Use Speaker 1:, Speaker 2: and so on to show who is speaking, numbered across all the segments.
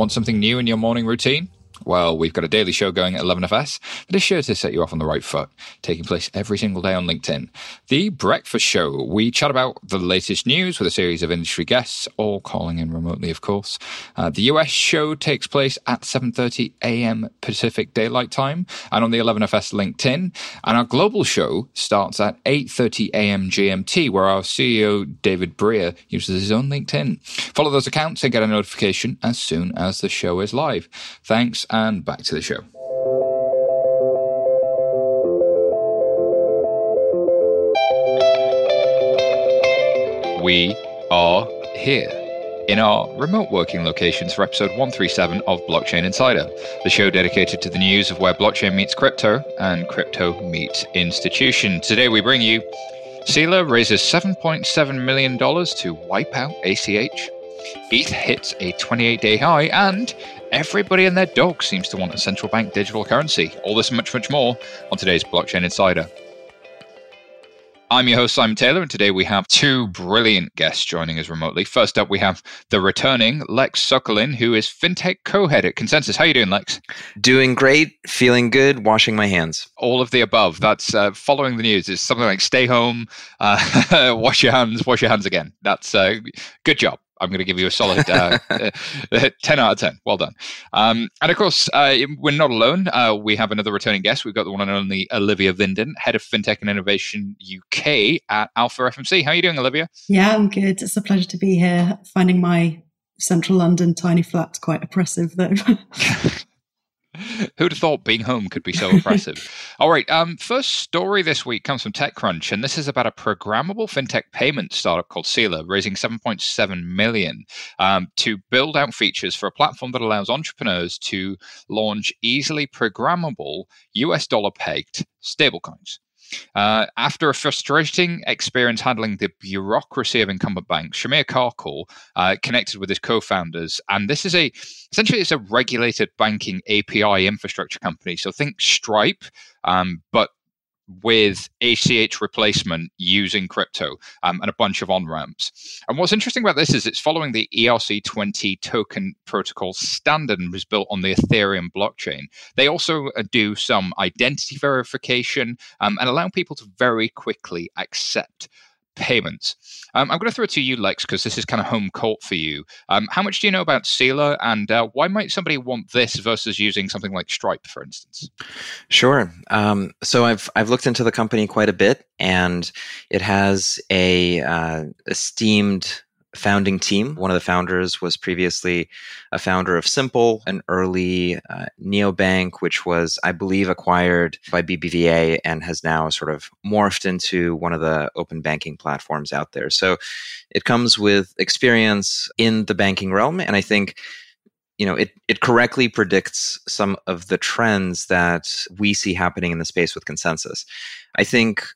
Speaker 1: Want something new in your morning routine? Well, we've got a daily show going at 11FS that is sure to set you off on the right foot, taking place every single day on LinkedIn. The Breakfast Show, we chat about the latest news with a series of industry guests, all calling in remotely, of course. Uh, the US show takes place at 7.30 a.m. Pacific Daylight Time and on the 11FS LinkedIn. And our global show starts at 8.30 a.m. GMT, where our CEO, David Brear, uses his own LinkedIn. Follow those accounts and get a notification as soon as the show is live. Thanks and back to the show. We are here in our remote working locations for episode 137 of Blockchain Insider, the show dedicated to the news of where blockchain meets crypto and crypto meets institution. Today we bring you Sila raises $7.7 million to wipe out ACH. ETH hits a 28 day high, and Everybody and their dog seems to want a central bank digital currency. All this and much, much more on today's Blockchain Insider. I'm your host, Simon Taylor, and today we have two brilliant guests joining us remotely. First up, we have the returning Lex Sokolin, who is FinTech co-head at ConsenSys. How are you doing, Lex?
Speaker 2: Doing great, feeling good, washing my hands.
Speaker 1: All of the above. That's uh, following the news. It's something like stay home, uh, wash your hands, wash your hands again. That's uh, good job. I'm going to give you a solid uh, uh, 10 out of 10. Well done. Um, and of course, uh, we're not alone. Uh, we have another returning guest. We've got the one and only Olivia Vinden, Head of FinTech and Innovation UK at Alpha FMC. How are you doing, Olivia?
Speaker 3: Yeah, I'm good. It's a pleasure to be here. Finding my central London tiny flat quite oppressive, though.
Speaker 1: Who'd have thought being home could be so oppressive? All right. Um, first story this week comes from TechCrunch, and this is about a programmable fintech payment startup called Sila, raising 7.7 million um, to build out features for a platform that allows entrepreneurs to launch easily programmable US dollar pegged stablecoins. Uh, after a frustrating experience handling the bureaucracy of incumbent banks, Shamir Karkal uh, connected with his co-founders, and this is a essentially it's a regulated banking API infrastructure company. So think Stripe, um, but with ACH replacement using crypto um, and a bunch of on ramps. And what's interesting about this is it's following the ERC20 token protocol standard and was built on the Ethereum blockchain. They also uh, do some identity verification um, and allow people to very quickly accept payments. Um, I'm going to throw it to you, Lex, because this is kind of home court for you. Um, how much do you know about Sila, and uh, why might somebody want this versus using something like Stripe, for instance?
Speaker 2: Sure. Um, so I've I've looked into the company quite a bit, and it has a uh, esteemed founding team. One of the founders was previously a founder of Simple, an early uh, neobank, which was, I believe, acquired by BBVA and has now sort of morphed into one of the open banking platforms out there. So it comes with experience in the banking realm. And I think you know it it correctly predicts some of the trends that we see happening in the space with ConsenSys i think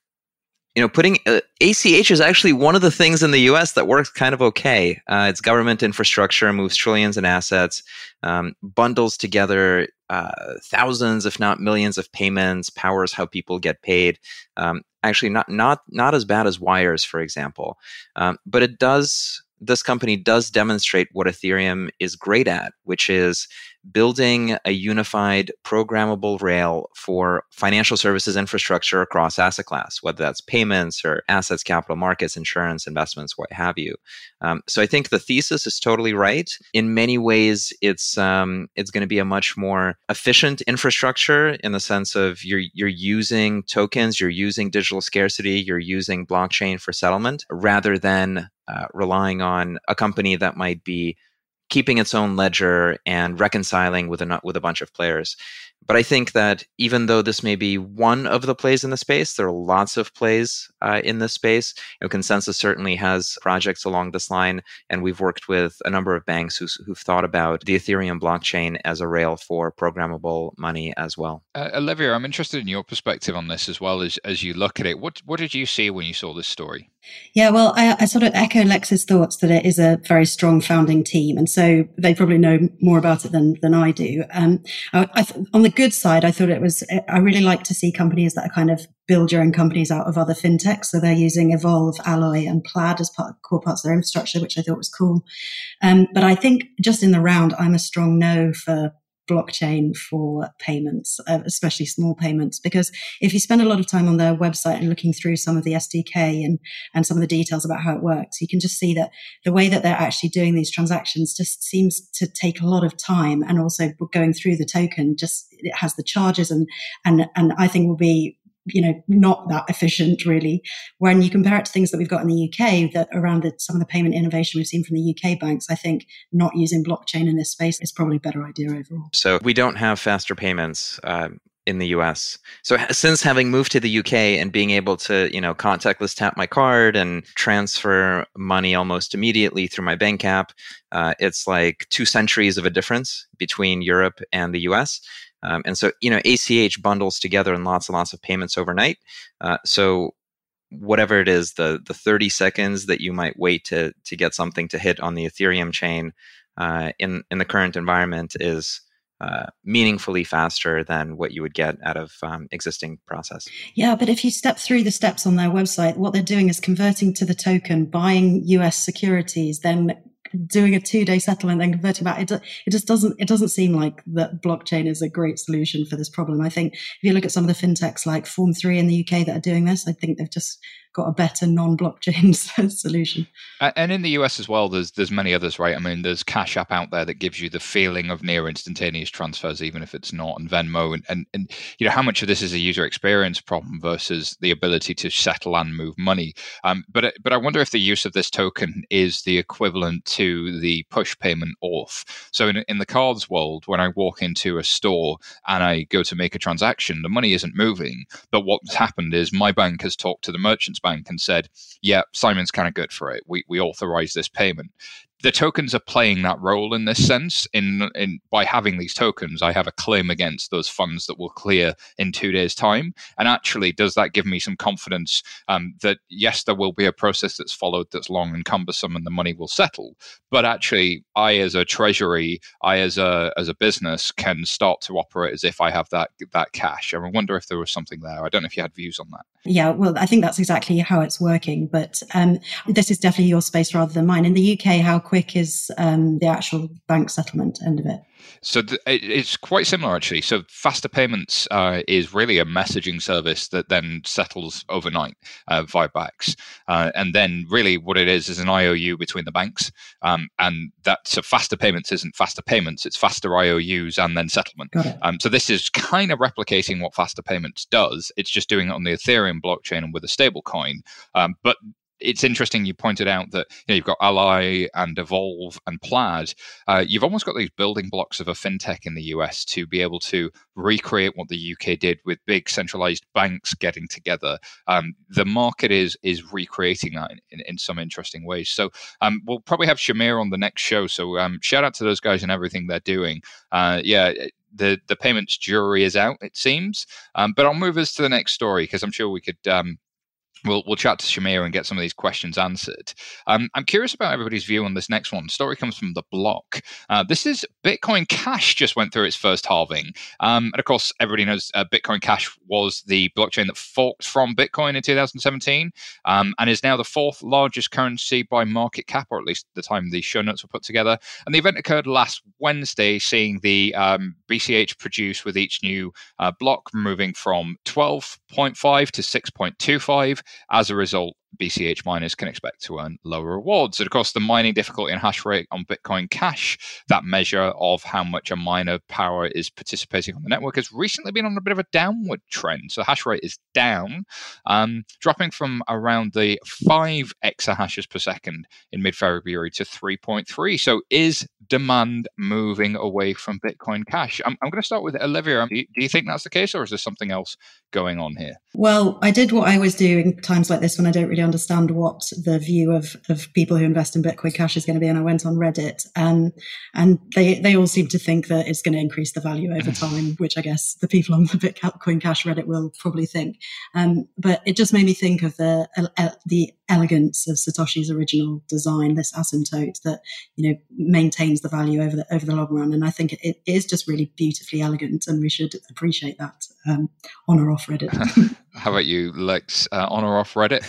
Speaker 2: you know, putting uh, ACH is actually one of the things in the U.S. that works kind of okay. Uh, it's government infrastructure, moves trillions in assets, um, bundles together uh, thousands, if not millions, of payments, powers how people get paid. Um, actually, not not not as bad as wires, for example, um, but it does. This company does demonstrate what Ethereum is great at, which is building a unified programmable rail for financial services infrastructure across asset class, whether that's payments or assets, capital markets, insurance, investments, what have you. Um, so I think the thesis is totally right. In many ways, it's um, it's going to be a much more efficient infrastructure in the sense of you're you're using tokens, you're using digital scarcity, you're using blockchain for settlement rather than uh, relying on a company that might be keeping its own ledger and reconciling with a with a bunch of players. But I think that even though this may be one of the plays in the space, there are lots of plays uh, in this space. You know, ConsenSys certainly has projects along this line, and we've worked with a number of banks who's, who've thought about the Ethereum blockchain as a rail for programmable money as well.
Speaker 1: Uh, Olivia, I'm interested in your perspective on this as well as as you look at it. What what did you see when you saw this story?
Speaker 3: Yeah, well, I, I, sort of echo Lex's thoughts that it is a very strong founding team, and so they probably know more about it than than I do. Um, I, I, on the good side, I thought it was. I really like to see companies that are kind of build your own companies out of other fintechs. So they're using Evolve, Alloy, and Plaid as part core parts of their infrastructure, which I thought was cool. Um, but I think just in the round, I'm a strong no for blockchain for payments, uh, especially small payments. Because if you spend a lot of time on their website and looking through some of the SDK and, and some of the details about how it works, you can just see that the way that they're actually doing these transactions just seems to take a lot of time. And also going through the token, just it has the charges and, and, and I think will be you know, not that efficient really. When you compare it to things that we've got in the UK that around the, some of the payment innovation we've seen from the UK banks, I think not using blockchain in this space is probably a better idea overall.
Speaker 2: So we don't have faster payments. Uh, in the US. So since having moved to the UK and being able to, you know, contactless tap my card and transfer money almost immediately through my bank app, uh, it's like two centuries of a difference between Europe and the US. Um, and so, you know, ACH bundles together in lots and lots of payments overnight. Uh, so whatever it is, the the 30 seconds that you might wait to to get something to hit on the Ethereum chain uh, in in the current environment is uh, meaningfully faster than what you would get out of um, existing process.
Speaker 3: Yeah, but if you step through the steps on their website, what they're doing is converting to the token, buying US securities, then doing a two day settlement and converting back. It, it just doesn't, it doesn't seem like that blockchain is a great solution for this problem. I think if you look at some of the fintechs like Form3 in the UK that are doing this, I think they've just got a better non-blockchain solution.
Speaker 1: And in the US as well, there's there's many others, right? I mean, there's Cash App out there that gives you the feeling of near instantaneous transfers, even if it's not, and Venmo, and, and and you know how much of this is a user experience problem versus the ability to settle and move money. Um, but but I wonder if the use of this token is the equivalent to the push payment auth. So in in the cards world, when I walk into a store and I go to make a transaction, the money isn't moving, but what's happened is my bank has talked to the merchant's bank and said, "Yeah, Simon's kind of good for it. We we authorize this payment." The tokens are playing that role in this sense. In in by having these tokens, I have a claim against those funds that will clear in two days' time. And actually, does that give me some confidence um, that yes, there will be a process that's followed that's long and cumbersome, and the money will settle. But actually, I as a treasury, I as a as a business can start to operate as if I have that that cash. I wonder if there was something there. I don't know if you had views on that.
Speaker 3: Yeah, well, I think that's exactly how it's working. But um, this is definitely your space rather than mine. In the UK, how quick is um, the actual bank settlement end of it?
Speaker 1: So th- it's quite similar actually. So faster payments uh, is really a messaging service that then settles overnight uh, via BACS, uh, and then really what it is is an IOU between the banks, um, and that so faster payments isn't faster payments; it's faster IOUs and then settlement. Um, so this is kind of replicating what faster payments does. It's just doing it on the Ethereum blockchain and with a stable coin, um, but it's interesting you pointed out that you know, you've got Alloy and Evolve and Plaid. Uh, you've almost got these building blocks of a fintech in the US to be able to recreate what the UK did with big centralized banks getting together. Um, the market is is recreating that in, in, in some interesting ways. So um, we'll probably have Shamir on the next show. So um, shout out to those guys and everything they're doing. Uh, yeah the the payments jury is out, it seems. Um, but I'll move us to the next story because I'm sure we could um, We'll, we'll chat to Shamir and get some of these questions answered. Um, I'm curious about everybody's view on this next one. Story comes from the block. Uh, this is Bitcoin Cash just went through its first halving. Um, and of course, everybody knows uh, Bitcoin Cash was the blockchain that forked from Bitcoin in 2017 um, and is now the fourth largest currency by market cap, or at least the time the show notes were put together. And the event occurred last Wednesday, seeing the um, BCH produce with each new uh, block moving from 12.5 to 6.25 as a result, BCH miners can expect to earn lower rewards. And of course, the mining difficulty and hash rate on Bitcoin Cash, that measure of how much a miner power is participating on the network, has recently been on a bit of a downward trend. So hash rate is down, um, dropping from around the 5 exahashes per second in mid February to 3.3. So is demand moving away from Bitcoin Cash? I'm, I'm going to start with Olivia. Do you, do you think that's the case, or is there something else going on here?
Speaker 3: Well, I did what I always do in times like this when I don't really understand what the view of, of people who invest in Bitcoin Cash is going to be. And I went on Reddit and, and they, they all seem to think that it's going to increase the value over time, which I guess the people on the Bitcoin Cash Reddit will probably think. Um, but it just made me think of the, uh, the elegance of Satoshi's original design, this asymptote that you know maintains the value over the over the long run. And I think it, it is just really beautifully elegant, and we should appreciate that um, on or off Reddit.
Speaker 1: How about you, Lex? Uh, on or off Reddit?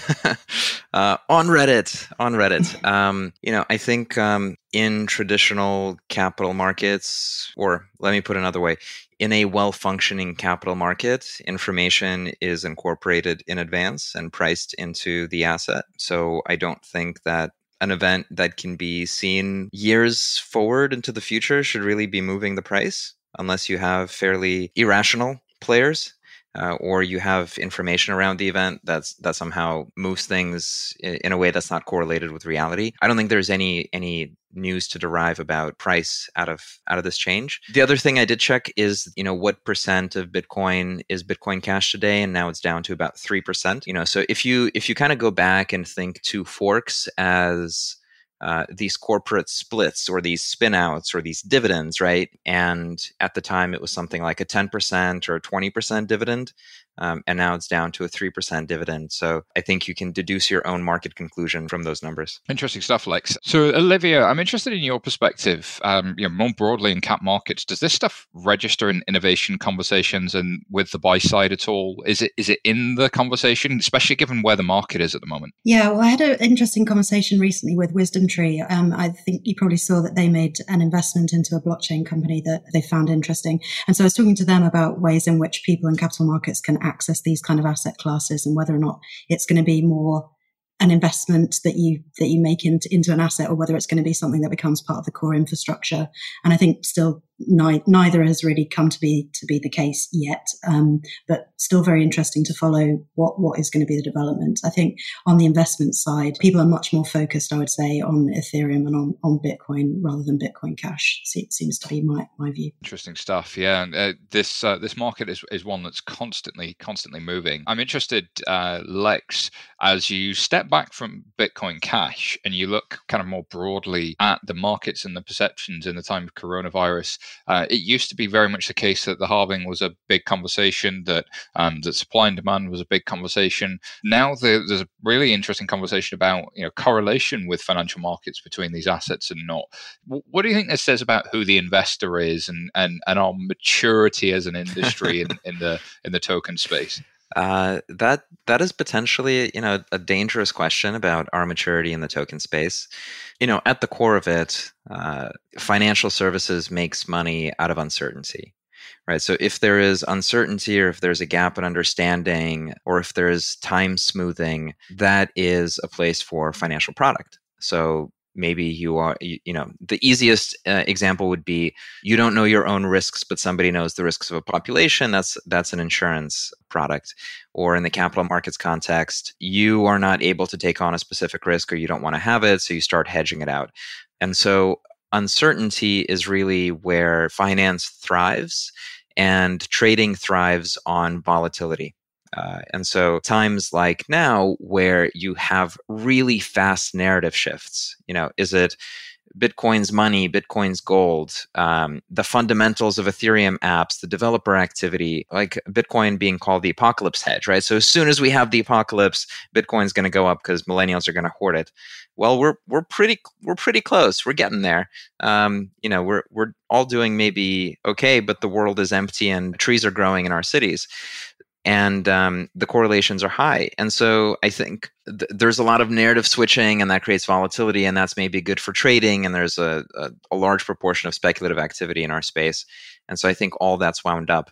Speaker 2: uh, on Reddit. On Reddit. Um, you know, I think um, in traditional capital markets, or let me put another way, in a well functioning capital market, information is incorporated in advance and priced into the asset. So I don't think that an event that can be seen years forward into the future should really be moving the price unless you have fairly irrational players uh, or you have information around the event that's that somehow moves things in a way that's not correlated with reality. I don't think there's any any news to derive about price out of out of this change. The other thing I did check is, you know, what percent of Bitcoin is Bitcoin Cash today, and now it's down to about three percent. You know, so if you if you kind of go back and think two forks as uh, these corporate splits or these spinouts or these dividends, right? And at the time, it was something like a 10% or 20% dividend. Um, and now it's down to a 3% dividend. So I think you can deduce your own market conclusion from those numbers.
Speaker 1: Interesting stuff, Lex. So, Olivia, I'm interested in your perspective, um, you know, more broadly in cap markets. Does this stuff register in innovation conversations and with the buy side at all? Is it is it in the conversation, especially given where the market is at the moment?
Speaker 3: Yeah, well, I had an interesting conversation recently with WisdomTree. Um, I think you probably saw that they made an investment into a blockchain company that they found interesting. And so I was talking to them about ways in which people in capital markets can access these kind of asset classes and whether or not it's going to be more an investment that you that you make into into an asset or whether it's going to be something that becomes part of the core infrastructure. And i think still ni- neither has really come to be to be the case yet um, but still very interesting to follow what what is going to be the development. I think on the investment side people are much more focused i would say on ethereum and on, on bitcoin rather than bitcoin cash it seems to be my, my view.
Speaker 1: Interesting stuff yeah and uh, this uh, this market is, is one that's constantly constantly moving. I'm interested uh, lex as you step back from Bitcoin Cash and you look kind of more broadly at the markets and the perceptions in the time of coronavirus, uh, it used to be very much the case that the halving was a big conversation, that um, that supply and demand was a big conversation. Now there's a really interesting conversation about you know correlation with financial markets between these assets and not. What do you think this says about who the investor is and and, and our maturity as an industry in, in the in the token space?
Speaker 2: Uh, that that is potentially you know a dangerous question about our maturity in the token space. You know, at the core of it, uh, financial services makes money out of uncertainty, right? So if there is uncertainty, or if there's a gap in understanding, or if there's time smoothing, that is a place for financial product. So maybe you are you, you know the easiest uh, example would be you don't know your own risks but somebody knows the risks of a population that's that's an insurance product. Or in the capital markets context you are not able to take on a specific risk or you don't want to have it so you start hedging it out. And so uncertainty is really where finance thrives and trading thrives on volatility uh, and so times like now where you have really fast narrative shifts, you know, is it Bitcoin's money, Bitcoin's gold, um, the fundamentals of Ethereum apps, the developer activity, like Bitcoin being called the apocalypse hedge, right? So as soon as we have the apocalypse, Bitcoin's going to go up because millennials are going to hoard it. Well, we're we're pretty we're pretty close. We're getting there. Um, you know, we're we're all doing maybe okay, but the world is empty and trees are growing in our cities and um, the correlations are high. And so I think th- there's a lot of narrative switching, and that creates volatility, and that's maybe good for trading. And there's a, a, a large proportion of speculative activity in our space, and so I think all that's wound up.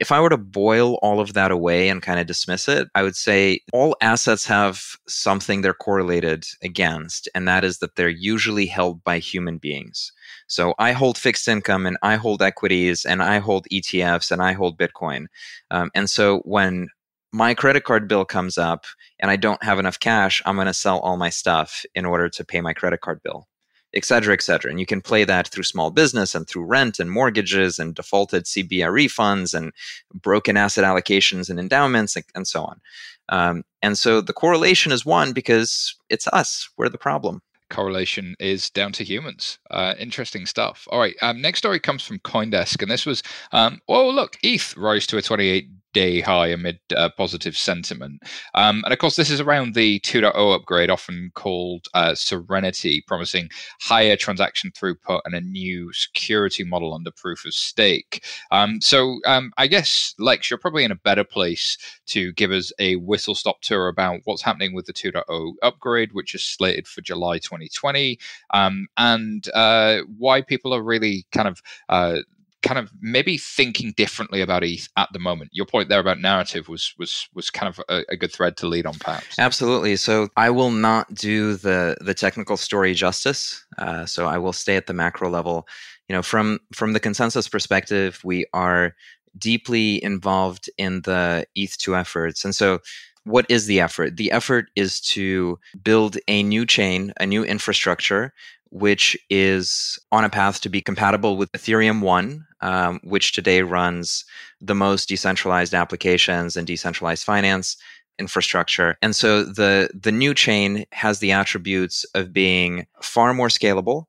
Speaker 2: If I were to boil all of that away and kind of dismiss it, I would say all assets have something they're correlated against, and that is that they're usually held by human beings. So I hold fixed income and I hold equities and I hold ETFs and I hold Bitcoin. Um, and so when my credit card bill comes up and I don't have enough cash, I'm going to sell all my stuff in order to pay my credit card bill, et cetera, et cetera. And you can play that through small business and through rent and mortgages and defaulted CBRE funds and broken asset allocations and endowments and, and so on. Um, and so the correlation is one because it's us, we're the problem
Speaker 1: correlation is down to humans. Uh, interesting stuff. All right. Um, next story comes from CoinDesk, and this was, um, oh, look, ETH rose to a 28 day high amid uh, positive sentiment. Um, and of course, this is around the 2.0 upgrade, often called uh, Serenity, promising higher transaction throughput and a new security model under proof of stake. Um, so um, I guess, Lex, you're probably in a better place to give us a whistle stop tour about what's happening with the 2.0 upgrade, which is slated for July 2020, um, and uh, why people are really kind of uh, kind of maybe thinking differently about ETH at the moment. Your point there about narrative was was was kind of a, a, good thread to lead on, perhaps.
Speaker 2: Absolutely. So I will not do the the technical story justice. Uh, so I will stay at the macro level. You know, from from the ConsenSys perspective, we are deeply involved in the ETH2 efforts, and so what is the effort? The effort is to build a new chain, a new infrastructure which is on a path to be compatible with Ethereum 1, um, which today runs the most decentralized applications and decentralized finance infrastructure. And so the, the new chain has the attributes of being far more scalable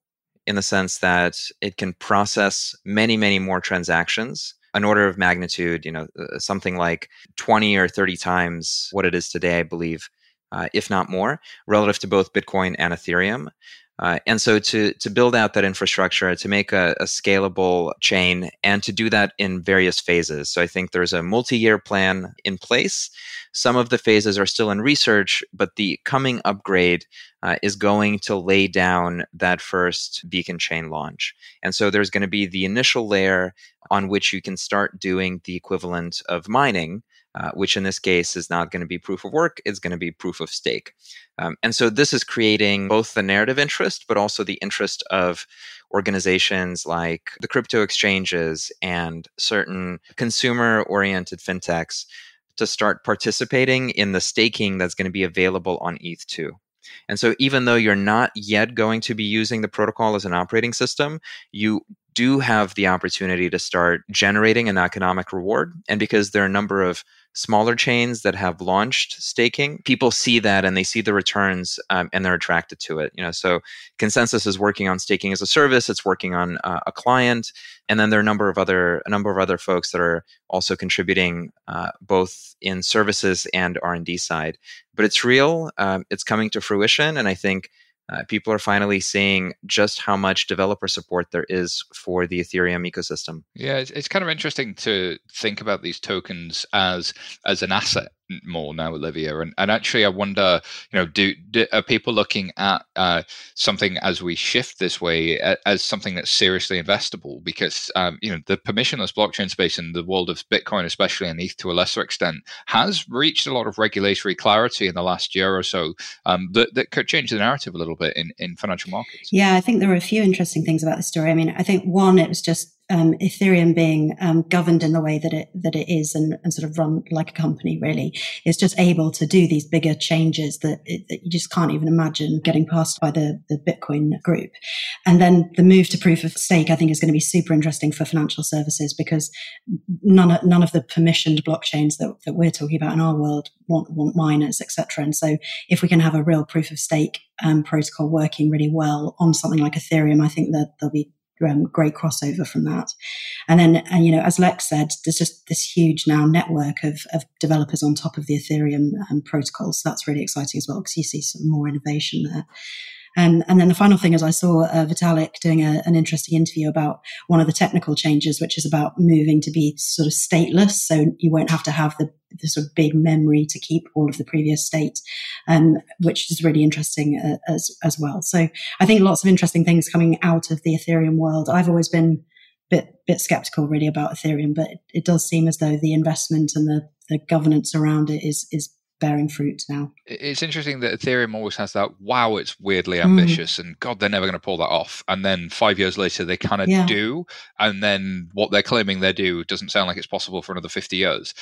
Speaker 2: in the sense that it can process many, many more transactions. An order of magnitude, you know, uh, something like 20 or 30 times what it is today, I believe, uh, if not more, relative to both Bitcoin and Ethereum. Uh, and so to to build out that infrastructure, to make a, a, scalable chain, and to do that in various phases. So I think there's a multi-year plan in place. Some of the phases are still in research, but the coming upgrade uh, is going to lay down that first beacon chain launch. And so there's going to be the initial layer on which you can start doing the equivalent of mining. Uh, which in this case is not going to be proof of work, it's going to be proof of stake. Um, and so this is creating both the narrative interest, but also the interest of organizations like the crypto exchanges and certain consumer oriented fintechs to start participating in the staking that's going to be available on ETH2. And so, even though you're not yet going to be using the protocol as an operating system, you do have the opportunity to start generating an economic reward. And because there are a number of smaller chains that have launched staking, people see that and they see the returns um, and they're attracted to it. You know, so ConsenSys is working on staking as a service. It's working on uh, a client, and then there are a number of other a number of other folks that are also contributing uh, both in services and R and D side. But it's real. Um, it's coming to fruition, and I think uh, people are finally seeing just how much developer support there is for the Ethereum ecosystem.
Speaker 1: Yeah, it's, it's kind of interesting to think about these tokens as as an asset more now, Olivia. And, and actually, I wonder, you know, do, do are people looking at uh, something as we shift this way as something that's seriously investable? Because um, you know, the permissionless blockchain space in the world of Bitcoin, especially and ETH to a lesser extent, has reached a lot of regulatory clarity in the last year or so um, that, that could change the narrative a little bit in, in financial markets.
Speaker 3: Yeah, I think there are a few interesting things about the story. I mean, I think one, it was just um, Ethereum being um, governed in the way that it that it is and, and, sort of run like a company really is just able to do these bigger changes that, it, that, you just can't even imagine getting past by the the Bitcoin group. And then the move to proof of stake, I think, is going to be super interesting for financial services because none of, none of the permissioned blockchains that, that we're talking about in our world want want miners, etc. And so if we can have a real proof of stake um, protocol working really well on something like Ethereum, I think that there'll be um, great crossover from that. And then, and you know, as Lex said, there's just this huge now network of, of developers on top of the Ethereum um, protocols. So that's really exciting as well because you see some more innovation there. Um, and then the final thing is I saw uh, Vitalik doing a, an interesting interview about one of the technical changes, which is about moving to be sort of stateless. So you won't have to have the, the sort of big memory to keep all of the previous state, um, which is really interesting uh, as, as well. So I think lots of interesting things coming out of the Ethereum world. I've always been bit bit skeptical really about Ethereum, but it, it, does seem as though the investment and the, the governance around it is is bearing fruit now.
Speaker 1: It's interesting that Ethereum always has that wow, it's weirdly hmm. ambitious, mm. and God, they're never going to pull that off. And then five years later, they kind of yeah. do, and then what they're claiming they do doesn't sound like it's possible for another fifty years.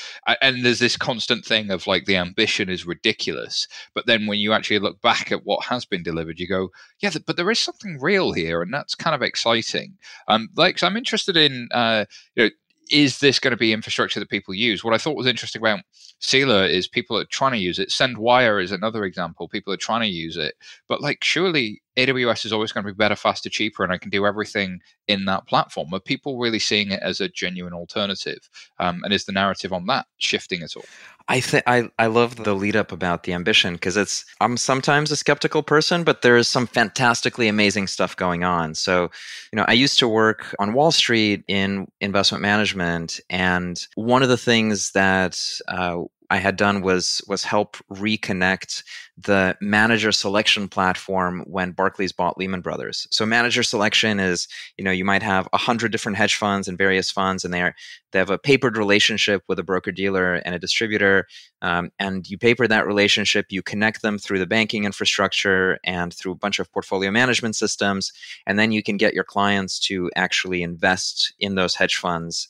Speaker 1: And there's this constant thing of like the ambition is ridiculous, but then when you actually look back at what has been delivered, you go, yeah, but there is something real here, and that's kind of exciting. Um, like, so I'm interested in, uh, you know is this going to be infrastructure that people use? What I thought was interesting about Sila is people are trying to use it. SendWyre is another example. People are trying to use it, but like surely AWS is always going to be better, faster, cheaper, and I can do everything in that platform. Are people really seeing it as a genuine alternative? Um, and is the narrative on that shifting at all?
Speaker 2: I think I I love the lead up about the ambition because it's I'm sometimes a skeptical person, but there is some fantastically amazing stuff going on. So, you know, I used to work on Wall Street in investment management, and one of the things that uh, I had done was was help reconnect the manager selection platform when Barclays bought Lehman Brothers. So manager selection is, you know, you might have a hundred different hedge funds and various funds, and they are they have a papered relationship with a broker dealer and a distributor, um, and you paper that relationship. You connect them through the banking infrastructure and through a bunch of portfolio management systems, and then you can get your clients to actually invest in those hedge funds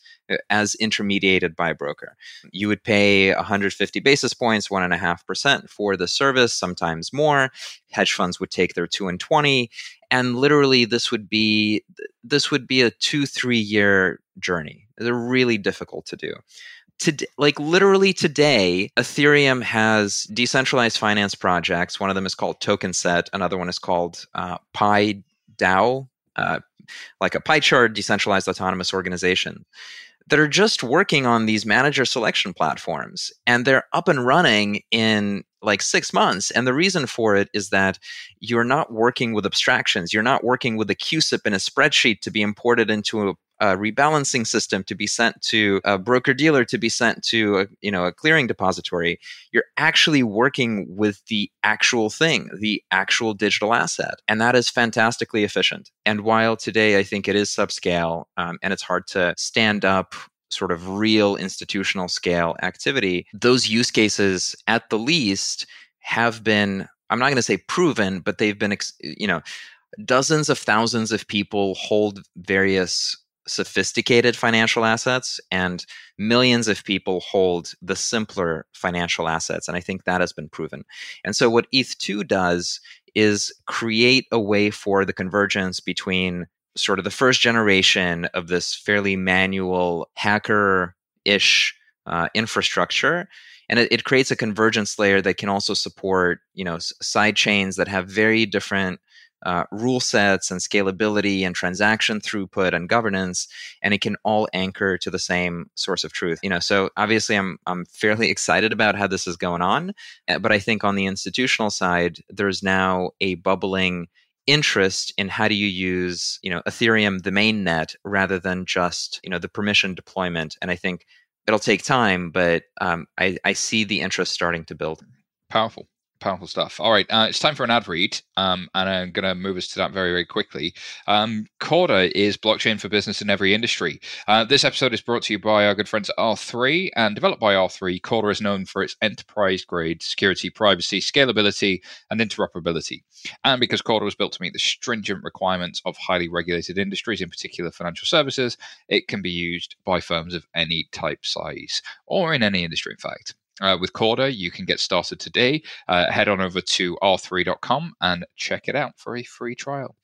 Speaker 2: as intermediated by a broker. You would pay 150 basis points, 1.5% for the service, sometimes more. Hedge funds would take their 2 and 20. And literally, this would be this would be a two three year journey. They're really difficult to do. Today, like literally today, Ethereum has decentralized finance projects. One of them is called TokenSet. Another one is called uh, Pi DAO, uh, like a pie chart decentralized autonomous organization that are just working on these manager selection platforms and they're up and running in like six months. And the reason for it is that you're not working with abstractions. You're not working with a CUSIP in a spreadsheet to be imported into a, a rebalancing system to be sent to a broker dealer to be sent to a you know a clearing depository. You're actually working with the actual thing, the actual digital asset, and that is fantastically efficient. And while today I think it is subscale um, and it's hard to stand up sort of real institutional scale activity, those use cases, at the least, have been, I'm not going to say proven, but they've been, you know, dozens of thousands of people hold various sophisticated financial assets and millions of people hold the simpler financial assets and i think that has been proven. And so what eth2 does is create a way for the convergence between sort of the first generation of this fairly manual hacker ish uh, infrastructure and it, it, creates a convergence layer that can also support you know side chains that have very different uh, rule sets and scalability and transaction throughput and governance and it can all anchor to the same source of truth you know? So obviously i'm i'm fairly excited about how this is going on eh, but i think on the institutional side there's now a bubbling interest in how do you use you know ethereum the main net rather than just you know the permission deployment and i think it'll take time but um, I, I see the interest starting to build.
Speaker 1: Powerful powerful stuff. All right, uh, it's time for an ad read, um, and I'm going to move us to that very, very quickly. Um, Corda is blockchain for business in every industry. Uh, this episode is brought to you by our good friends at R3 and developed by R3. Corda is known for its enterprise grade security, privacy, scalability, and interoperability. And because Corda was built to meet the stringent requirements of highly regulated industries, in particular financial services, it can be used by firms of any type, size, or in any industry, in fact. Uh, with Corda, you can get started today. Uh, head on over to r3.com and check it out for a free trial.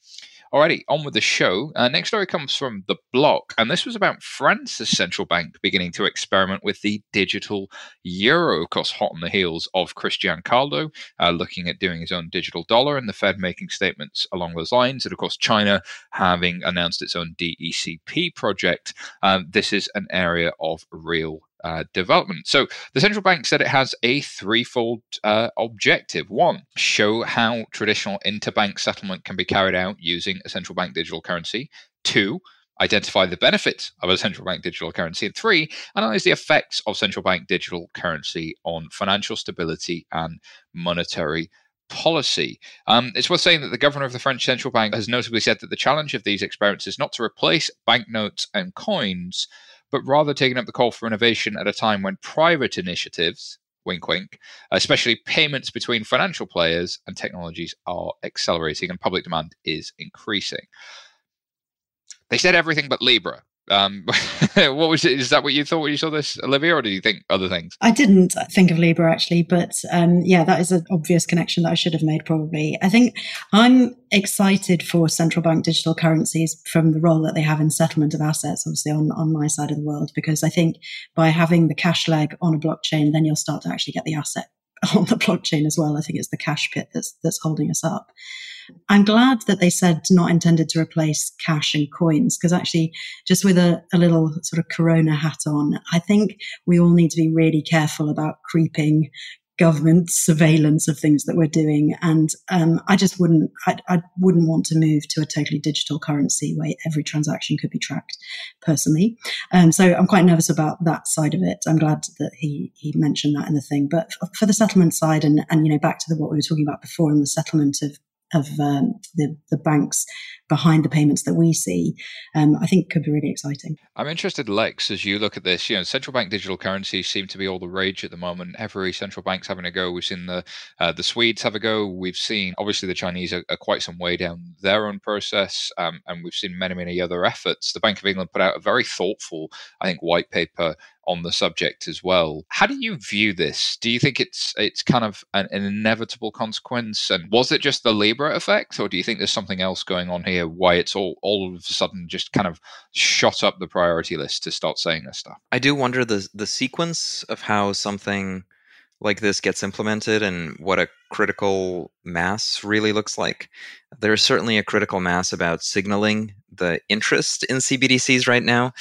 Speaker 1: Alrighty, on with the show. Uh, next story comes from The Block, and this was about France's central bank beginning to experiment with the digital euro, of course, hot on the heels of Chris Giancarlo uh, looking at doing his own digital dollar, and the Fed making statements along those lines. And of course, China having announced its own DCEP project. Um, this is an area of real uh, development. So the central bank said it has a threefold uh, objective. One, show how traditional interbank settlement can be carried out using a central bank digital currency. Two, identify the benefits of a central bank digital currency. And three, analyze the effects of central bank digital currency on financial stability and monetary policy. Um, it's worth saying that the governor of the French central bank has notably said that the challenge of these experiments is not to replace banknotes and coins, but rather taking up the call for innovation at a time when private initiatives, wink wink, especially payments between financial players and technologies are accelerating and public demand is increasing. They said everything but Libra. Um, what was it? Is that what you thought when you saw this, Olivia, or did you think other things?
Speaker 3: I didn't think of Libra actually, but um, yeah, that is an obvious connection that I should have made probably. I think I'm excited for central bank digital currencies from the role that they have in settlement of assets, obviously on, on my side of the world, because I think by having the cash leg on a blockchain, then you'll start to actually get the asset on the blockchain as well. I think it's the cash pit that's that's holding us up. I'm glad that they said not intended to replace cash and coins because actually, just with a, a, little sort of corona hat on, I think we all need to be really careful about creeping government surveillance of things that we're doing. And um, I just wouldn't, I, I, wouldn't want to move to a totally digital currency where every transaction could be tracked personally. Um, so I'm quite nervous about that side of it. I'm glad that he he mentioned that in the thing. But for the settlement side, and and you know back to the, what we were talking about before, in the settlement of of um, the the banks behind the payments that we see, um, I think could be really exciting.
Speaker 1: I'm interested, Lex, as you look at this. You know, central bank digital currencies seem to be all the rage at the moment. Every central bank's having a go. We've seen the uh, the Swedes have a go. We've seen obviously the Chinese are, are quite some way down their own process, um, and we've seen many many other efforts. The Bank of England put out a very thoughtful, I think, white paper on the subject as well. How do you view this? Do you think it's it's kind of an, an, inevitable consequence? And was it just the Libra effect, or do you think there's something else going on here? Why it's all all of a sudden just kind of shot up the priority list to start saying this stuff?
Speaker 2: I do wonder the the sequence of how something like this gets implemented and what a critical mass really looks like. There's certainly a critical mass about signaling the interest in CBDCs right now.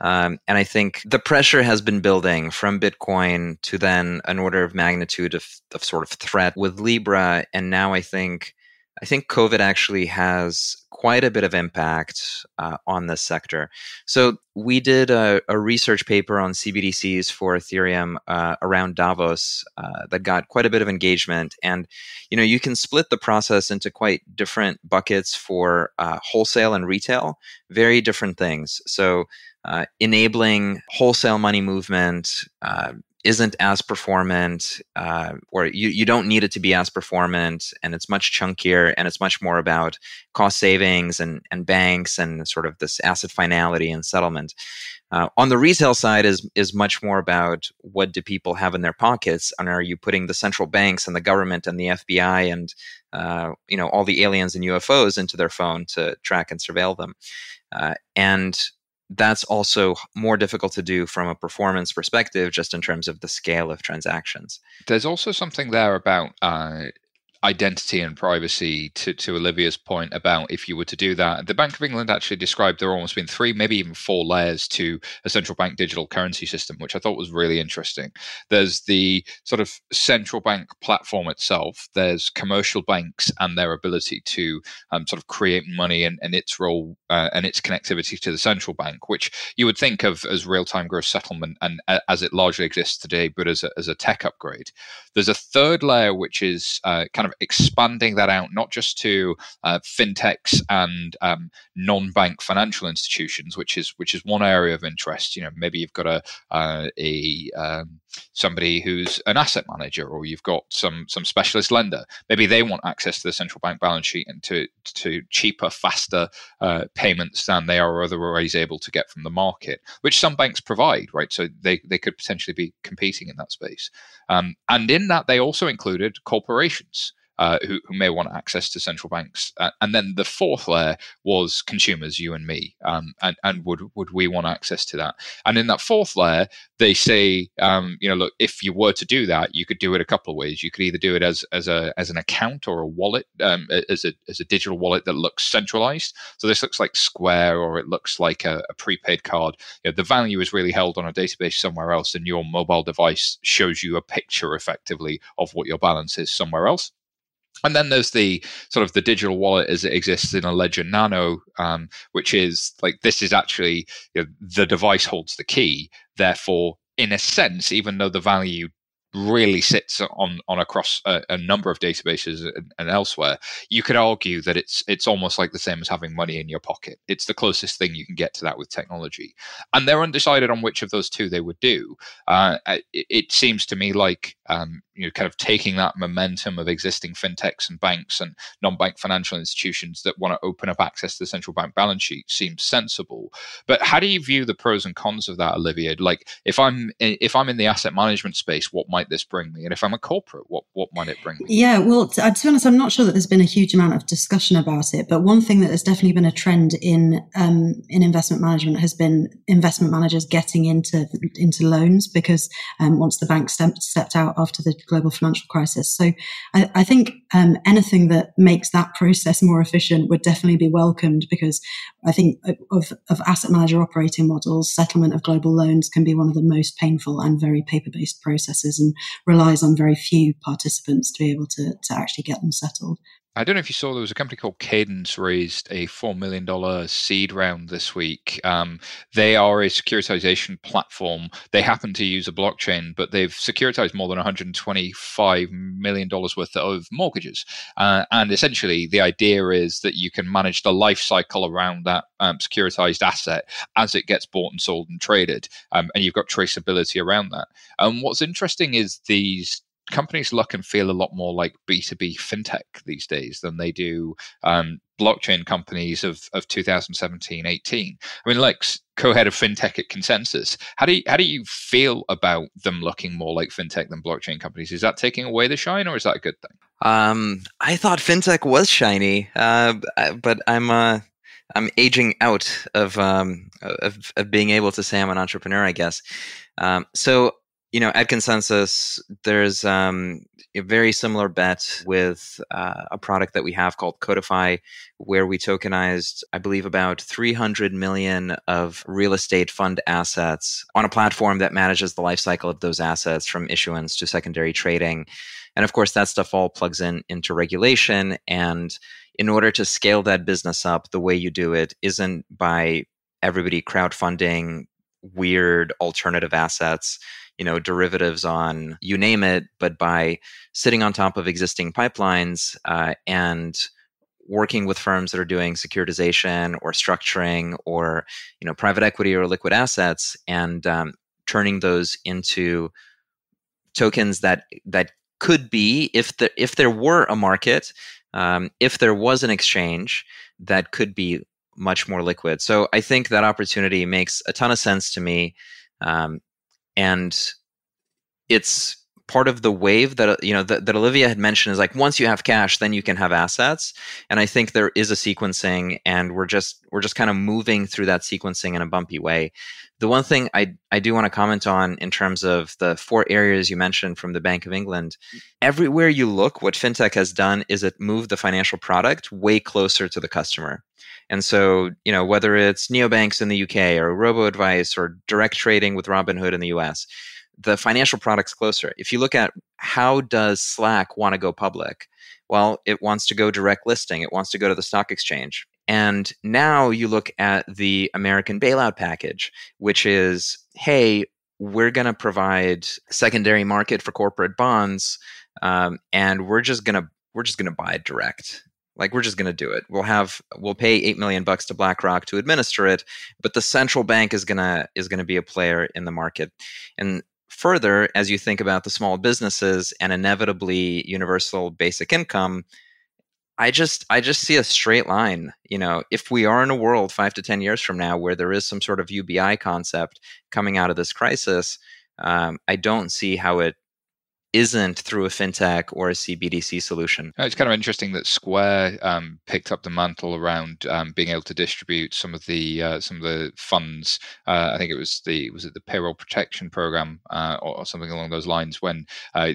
Speaker 2: Um, and I think the pressure has been building from Bitcoin to then an order of magnitude of, of sort of threat with Libra. And now I think I think COVID actually has quite a bit of impact uh, on this sector. So we did a, a, research paper on CBDCs for Ethereum uh, around Davos uh, that got quite a bit of engagement. And you know, you can split the process into quite different buckets for uh, wholesale and retail, very different things. So uh, enabling wholesale money movement uh, isn't as performant, uh, or you, you don't need it to be as performant, and it's much chunkier, and it's much more about cost savings and, and banks and sort of this asset finality and settlement. Uh, on the retail side is is much more about what do people have in their pockets, and are you putting the central banks and the government and the FBI and uh, you know all the aliens and UFOs into their phone to track and surveil them, uh, and that's also more difficult to do from a performance perspective, just in terms of the scale of transactions.
Speaker 1: There's also something there about uh, identity and privacy to, to Olivia's point about if you were to do that. The Bank of England actually described there almost been three, maybe even four layers to a central bank digital currency system, which I thought was really interesting. There's the sort of central bank platform itself, there's commercial banks and their ability to um, sort of create money and, and its role uh, and its connectivity to the central bank, which you would think of as real time gross settlement and uh, as it largely exists today, but as a, as a tech upgrade. There's a third layer, which is uh, kind of expanding that out not just to uh, fintechs and um, non-bank financial institutions, which is which is one area of interest. You know, maybe you've got a uh, a um, somebody who's an asset manager, or you've got some some specialist lender. Maybe they want access to the central bank balance sheet and to to cheaper, faster uh, payments than they are otherwise able to get from the market, which some banks provide. Right, so they they could potentially be competing in that space. Um, and in that, they also included corporations uh, who, who, may want access to central banks. Uh, and then the fourth layer was consumers, you and me, um, and, and would would we want access to that? And in that fourth layer, they say, um, you know, look, if you were to do that, you could do it a couple of ways. You could either do it as as a as an account or a wallet, um, as a as a digital wallet that looks centralized. So this looks like Square, or it looks like a, a prepaid card. You know, the value is really held on a database somewhere else, and your mobile device shows you a picture effectively of what your balance is somewhere else. And then there's the sort of the digital wallet as it exists in a Ledger Nano, um, which is like this is actually you know, the device holds the key. Therefore, in a sense, even though the value really sits on on across a, a number of databases and, and, elsewhere, you could argue that it's it's almost like the same as having money in your pocket. It's the closest thing you can get to that with technology, and they're undecided on which of those two they would do. Uh, it, it, seems to me like um, you know, kind of taking that momentum of existing fintechs and banks and non-bank financial institutions that want to open up access to the central bank balance sheet seems sensible. But how do you view the pros and cons of that, Olivia? Like, if I'm if I'm in the asset management space, what might this bring me? And if I'm a corporate, what what might it bring me?
Speaker 3: Yeah, well, to, uh, to be honest, I'm not sure that there's been a huge amount of discussion about it. But one thing that has definitely been a trend in um, in investment management has been investment managers getting into into loans because um, once the bank stepped out after the global financial crisis. So I, I think um, anything that makes that process more efficient would definitely be welcomed because I think of, of asset manager operating models, settlement of global loans can be one of the most painful and very paper based processes and relies on very few participants to be able to, to actually get them settled.
Speaker 1: I don't know if you saw there was a company called Cadence raised a $4 million seed round this week. Um, they are a securitization platform. They happen to use a blockchain, but they've securitized more than $125 million worth of mortgages. Uh, and essentially, the idea is that you can manage the life cycle around that um, securitized asset as it gets bought and sold and traded. Um, and you've got traceability around that. And what's interesting is these companies look and feel a lot more like B2B fintech these days than they do um, blockchain companies of, of 2017 18. I mean, like co-head of fintech at ConsenSys, how do you, how do you feel about them looking more like fintech than blockchain companies? Is that taking away the shine, or is that a good thing?
Speaker 2: Um, I thought fintech was shiny, uh, but I'm uh, I'm aging out of, um, of, of being able to say I'm an entrepreneur, I guess. Um, so you know, at ConsenSys, there's um, a very similar bet with uh, a product that we have called Codefi, where we tokenized, I believe, about 300 million of real estate fund assets on a platform that manages the lifecycle of those assets from issuance to secondary trading. And of course, that stuff all plugs in into regulation. And in order to scale that business up, the way you do it isn't by everybody crowdfunding weird alternative assets you know derivatives on you name it but by sitting on top of existing pipelines uh, and working with firms that are doing securitization or structuring or you know private equity or liquid assets and um, turning those into tokens that that could be if the if there were a market um, if there was an exchange that could be much more liquid. So i think that opportunity makes a ton of sense to me um, and it's part of the wave that uh, you know that, that Olivia had mentioned is like once you have cash then you can have assets and I think there is a sequencing and we're just we're just kind of moving through that sequencing in a bumpy way. The one thing I I do want to comment on in terms of the four areas you mentioned from the Bank of England, everywhere you look what fintech has done is it moved the financial product way closer to the customer. And so, you know, whether it's neobanks in the UK or robo advice or direct trading with Robinhood in the US, the financial products closer. If you look at how does Slack want to go public? Well, it wants to go direct listing. It wants to go to the stock exchange. And now you look at the American bailout package, which is, hey, we're going to provide secondary market for corporate bonds, um, and we're just going to we're just going to buy direct. Like we're just going to do it. We'll have we'll pay 8 million bucks to BlackRock to administer it, but the central bank is going to is going to be a player in the market. And further, as you think about the small businesses and inevitably universal basic income, I just I just see a straight line. You know, if we are in a world five to ten years from now where there is some sort of UBI concept coming out of this crisis, um, I don't see how it isn't through a fintech or a CBDC solution.
Speaker 1: It's kind of interesting that Square um, picked up the mantle around um, being able to distribute some of the uh, some of the funds. Uh, I think it was the was it the payroll protection program uh, or, something along those lines when uh,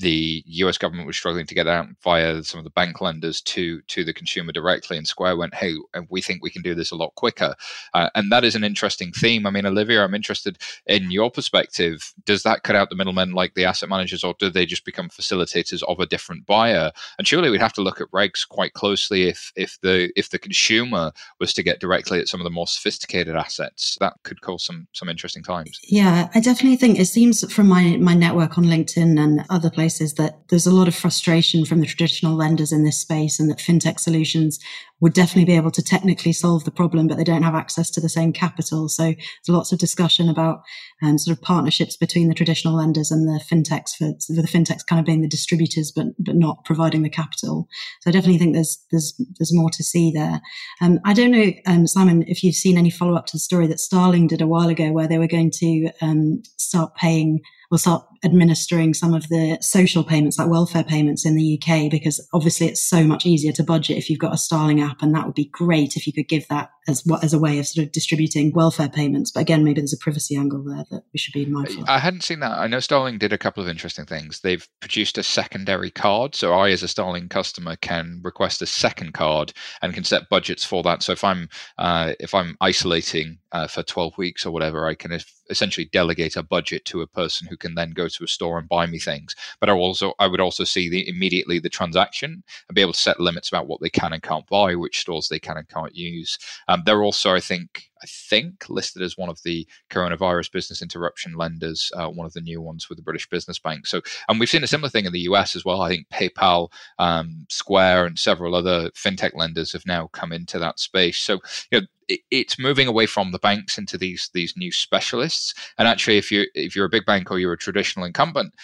Speaker 1: the U.S. government was struggling to get out via some of the bank lenders to to the consumer directly, and Square went, "Hey, we think we can do this a lot quicker," uh, and that is an interesting theme. I mean, Olivia, I'm interested in your perspective. Does that cut out the middlemen like the asset managers, or do they just become facilitators of a different buyer? And surely we'd have to look at regs quite closely if if the if the consumer was to get directly at some of the more sophisticated assets. That could cause some some interesting times.
Speaker 3: Yeah, I definitely think it seems from my my network on LinkedIn and other places that there's a lot of frustration from the traditional lenders in this space, and that fintech solutions would definitely be able to technically solve the problem, but they don't have access to the same capital. So there's lots of discussion about um, sort of partnerships between the traditional lenders and the fintechs for, for, the fintechs kind of being the distributors, but but not providing the capital. So I definitely think there's there's there's more to see there. Um, I don't know, um, Simon, if you've seen any follow up to the story that Starling did a while ago, where they were going to um, start paying will start administering some of the social payments like welfare payments in the UK because obviously it's so much easier to budget if you've got a Starling app and that would be great if you could give that as what as a way of sort of distributing welfare payments. But again, maybe there's a privacy angle there that we should be mindful. Of.
Speaker 1: I hadn't seen that. I know Starling did a couple of interesting things. They've produced a secondary card, so I, as a Starling customer, can request a second card and can set budgets for that. So if I'm uh, if I'm isolating uh, for 12 weeks or whatever, I can essentially delegate a budget to a person who can then go to a store and buy me things. But I also I would also see the immediately the transaction and be able to set limits about what they can and can't buy, which stores they can and can't use. Um, they're also, I think, I think listed as one of the coronavirus business interruption lenders, uh, one of the new ones with the British Business Bank. So, and we've seen a similar thing in the US as well. I think PayPal, um, Square, and several other fintech lenders have now come into that space. So, you know, it's moving away from the banks into these these new specialists. And actually, if you if you're a big bank or you're a traditional incumbent,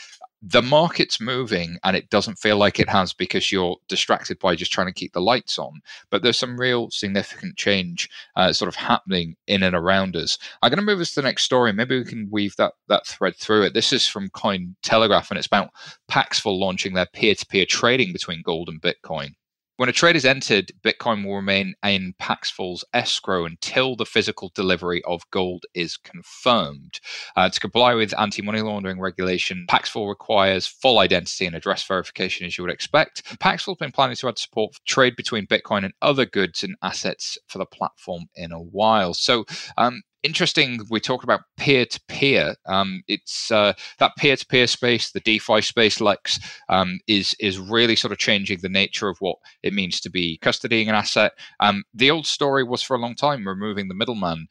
Speaker 1: the market's moving and it doesn't feel like it has because you're distracted by just trying to keep the lights on. But there's some real significant change uh, sort of happening in and around us. I'm going to move us to the next story. Maybe we can weave that, that thread through it. This is from Coin Telegraph and it's about Paxful launching their peer to peer trading between gold and Bitcoin. When a trade is entered, Bitcoin will remain in Paxful's escrow until the physical delivery of gold is confirmed. Uh, to comply with anti money laundering regulation, Paxful requires full identity and address verification, as you would expect. Paxful's been planning to add support for trade between Bitcoin and other goods and assets for the platform in a while. So, um, interesting we talk about peer-to-peer um, it's uh, that peer-to-peer space the defi space lex um, is is really sort of changing the nature of what it means to be custodying an asset. Um, the old story was for a long time removing the middleman.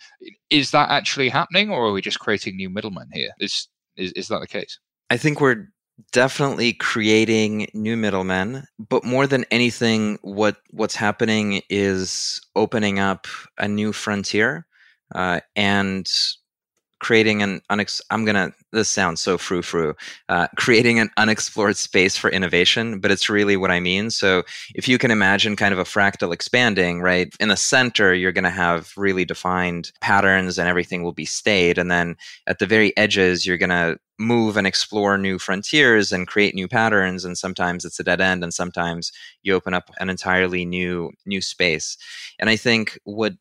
Speaker 1: Is that actually happening or are we just creating new middlemen here? Is is, is that the case?
Speaker 2: I think we're definitely creating new middlemen but more than anything what what's happening is opening up a new frontier uh, and creating an unex- I'm gonna this sounds so frou frou uh, creating an unexplored space for innovation, but it's really what I mean. So if you can imagine kind of a fractal expanding, right? In the center, you're gonna have really defined patterns, and everything will be stayed, and then at the very edges, you're gonna move and explore new frontiers and create new patterns and sometimes it's a dead end and sometimes you open up an entirely new new space and i think what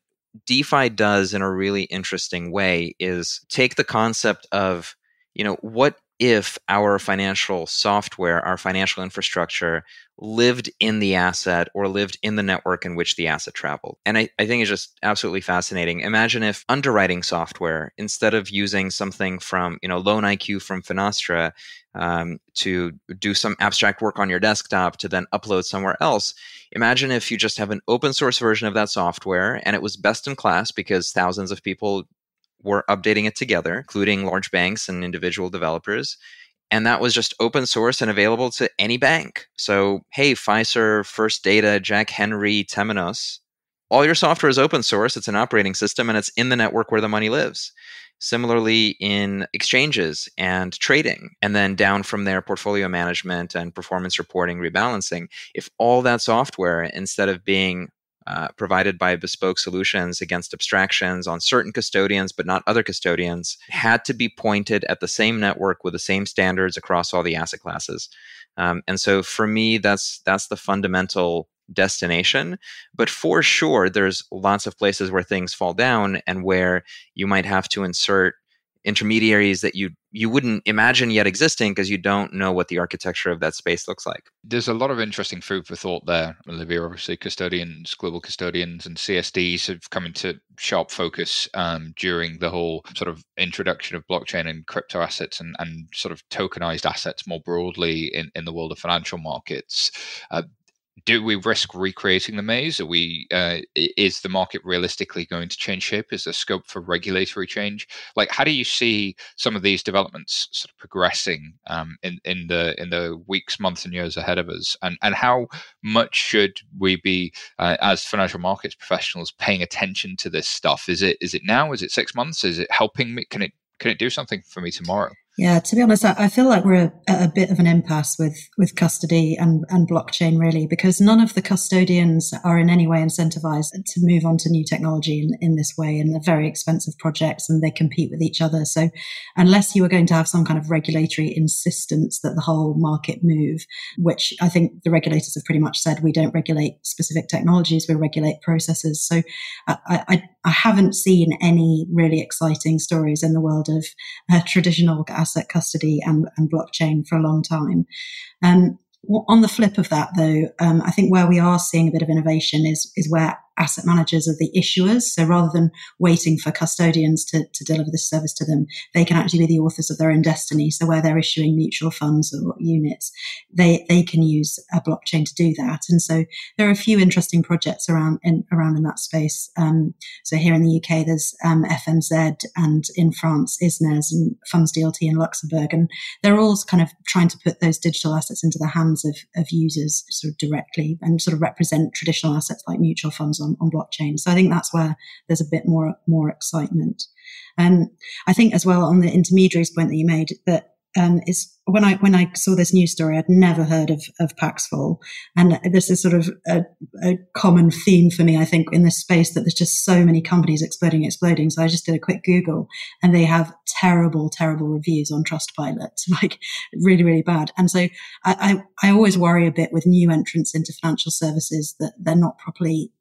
Speaker 2: DeFi does in a really interesting way is take the concept of, you know, what if our financial software, our financial infrastructure lived in the asset or lived in the network in which the asset traveled. And I, I think it's just absolutely fascinating. Imagine if underwriting software, instead of using something from, you know, Loan IQ from Finastra um, to do some abstract work on your desktop to then upload somewhere else, imagine if you just have an open source version of that software and it was best in class because thousands of people were updating it together, including large banks and individual developers and that was just open source and available to any bank. So, hey, Fiserv, First Data, Jack Henry, Temenos, all your software is open source. It's an operating system and it's in the network where the money lives. Similarly, in exchanges and trading, and then down from there, portfolio management and performance reporting, rebalancing. If all that software, instead of being uh, provided by bespoke solutions against abstractions on certain custodians but not other custodians had to be pointed at the same network with the same standards across all the asset classes. Um, and so for me that's that's the fundamental destination. But for sure there's lots of places where things fall down and where you might have to insert intermediaries that you you wouldn't imagine yet existing because you don't know what the architecture of that space looks like.
Speaker 1: There's a lot of interesting food for thought there, Olivia. Obviously, custodians, global custodians, and CSDs have come into sharp focus um, during the whole sort of introduction of blockchain and crypto assets and, and sort of tokenized assets more broadly in, in the world of financial markets. Uh, do we risk recreating the maze? Are we? Uh, is the market realistically going to change shape? Is there scope for regulatory change? Like, how do you see some of these developments sort of progressing um, in in the in the weeks, months, and years ahead of us? And and how much should we be uh, as financial markets professionals paying attention to this stuff? Is it is it now? Is it six months? Is it helping me? Can it can it do something for me tomorrow?
Speaker 3: Yeah, to be honest, I, feel like we're a bit of an impasse with with custody and, and blockchain, really, because none of the custodians are in any way incentivized to move on to new technology in, in this way, and they're very expensive projects, and they compete with each other. So, unless you are going to have some kind of regulatory insistence that the whole market move, which I think the regulators have pretty much said, we don't regulate specific technologies, we regulate processes. So, I, I, I haven't seen any really exciting stories in the world of uh, traditional asset custody and, and blockchain for a long time. Um, on the flip of that, though, um, I think where we are seeing a bit of innovation is is where asset managers are the issuers. So rather than waiting for custodians to, to deliver this service to them, they can actually be the authors of their own destiny. So where they're issuing mutual funds or units, they, they can use a blockchain to do that. And so there are a few interesting projects around in, around in that space. Um, so here in the UK, there's um, and in France, Iznes and Funds DLT in Luxembourg. And they're all kind of trying to put those digital assets into the hands of, of users sort of directly and sort of represent traditional assets like mutual funds on, on blockchain. So I think that's where there's a bit more more excitement. And um, I think as well on the intermediaries point that you made that um, is when I when I saw this news story, I'd never heard of of Paxful, and this is sort of a, a, common theme for me. I think in this space that there's just so many companies exploding, exploding. So I just did a quick Google, and they have terrible, terrible reviews on Trustpilot, like really, really bad. And so I, I, I always worry a bit with new entrants into financial services that they're not properly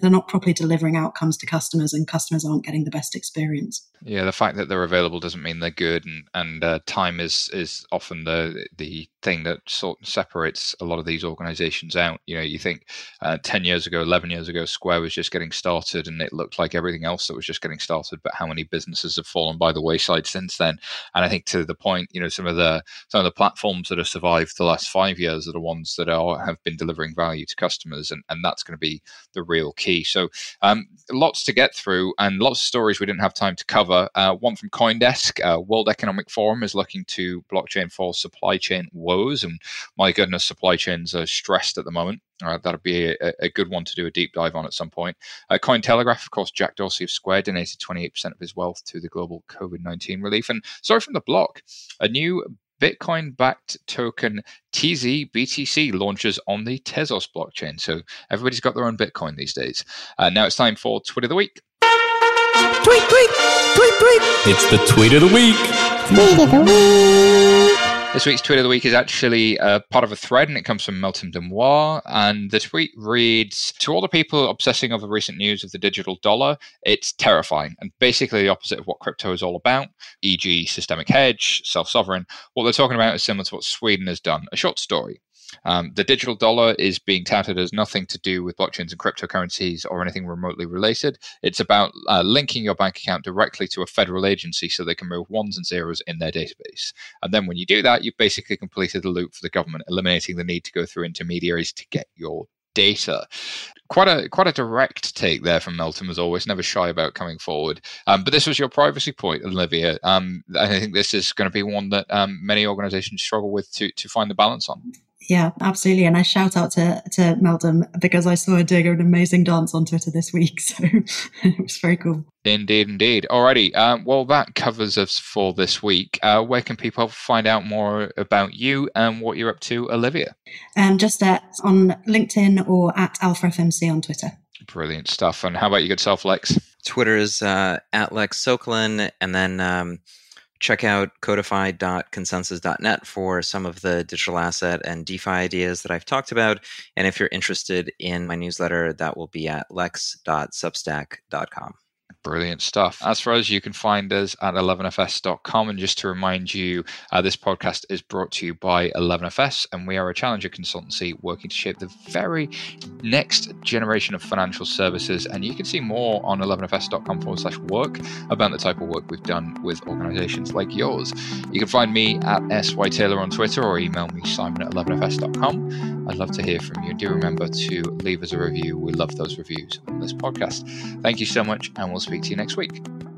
Speaker 3: they're not properly delivering outcomes to customers and customers aren't getting the best experience
Speaker 1: yeah the fact that they're available doesn't mean they're good and and uh, time is is often the the thing that sort of separates a lot of these organizations out. You know, you think uh, 10 years ago, 11 years ago, Square was just getting started and it looked like everything else that was just getting started, but how many businesses have fallen by the wayside since then? And I think to the point, you know, some of the some of the platforms that have survived the last five years are the ones that are have been delivering value to customers, and, and that's going to be the real key. So um, lots to get through and lots of stories we didn't have time to cover. Uh, one from CoinDesk, uh, World Economic Forum is looking to blockchain for supply chain woes. And my goodness, supply chains are stressed at the moment. Uh, that'll be a, a, good one to do a deep dive on at some point. Uh, Cointelegraph, of course, Jack Dorsey of Square donated 28% of his wealth to the global COVID 19 relief. And sorry from the block, a new Bitcoin backed token TZBTC launches on the Tezos blockchain. So everybody's got their own Bitcoin these days. Uh, now it's time for Tweet of the Week.
Speaker 4: Tweet, tweet, tweet, tweet. It's the Tweet of the Week. Tweet of the
Speaker 1: Week. This week's tweet of the week is actually uh, part of a thread, and it comes from Meltem Demirors. And the tweet reads To all the people obsessing over recent news of the digital dollar, it's terrifying and basically the opposite of what crypto is all about, e.g., systemic hedge, self sovereign. What they're talking about is similar to what Sweden has done. A short story. Um, the digital dollar is being touted as nothing to do with blockchains and cryptocurrencies or anything remotely related. It's about uh, linking your bank account directly to a federal agency so they can move ones and zeros in their database. And then when you do that, you've basically completed the loop for the government, eliminating the need to go through intermediaries to get your data. Quite a quite a direct take there from Meltem as always. Never shy about coming forward. Um, but this was your privacy point, Olivia. Um, I think this is going to be one that um, many organisations struggle with to to find the balance on.
Speaker 3: Yeah, absolutely. And I shout out to, to Meltem because I saw her doing an amazing dance on Twitter this week. So it was very cool.
Speaker 1: Indeed, indeed. Alrighty. Um, well, that covers us for this week. Uh, where can people find out more about you and what you're up to, Olivia?
Speaker 3: Um, just at, on LinkedIn or at AlphaFMC on Twitter.
Speaker 1: Brilliant stuff. And how about you, good self, Lex?
Speaker 2: Twitter is uh, at Lex Sokolin, and then um, check out codefi.consensys.net for some of the digital asset and DeFi ideas that I've talked about. And if you're interested in my newsletter, that will be at lex.substack.com.
Speaker 1: Brilliant stuff. As for us, you can find us at 11fs.com. And just to remind you, uh, this podcast is brought to you by 11fs, and we are a challenger consultancy working to shape the very next generation of financial services. And you can see more on 11fs.com forward slash work about the type of work we've done with organizations like yours. You can find me at SY Taylor on Twitter or email me simon at 11fs.com. I'd love to hear from you. Do remember to leave us a review. We love those reviews on this podcast. Thank you so much, and we'll speak to you next week.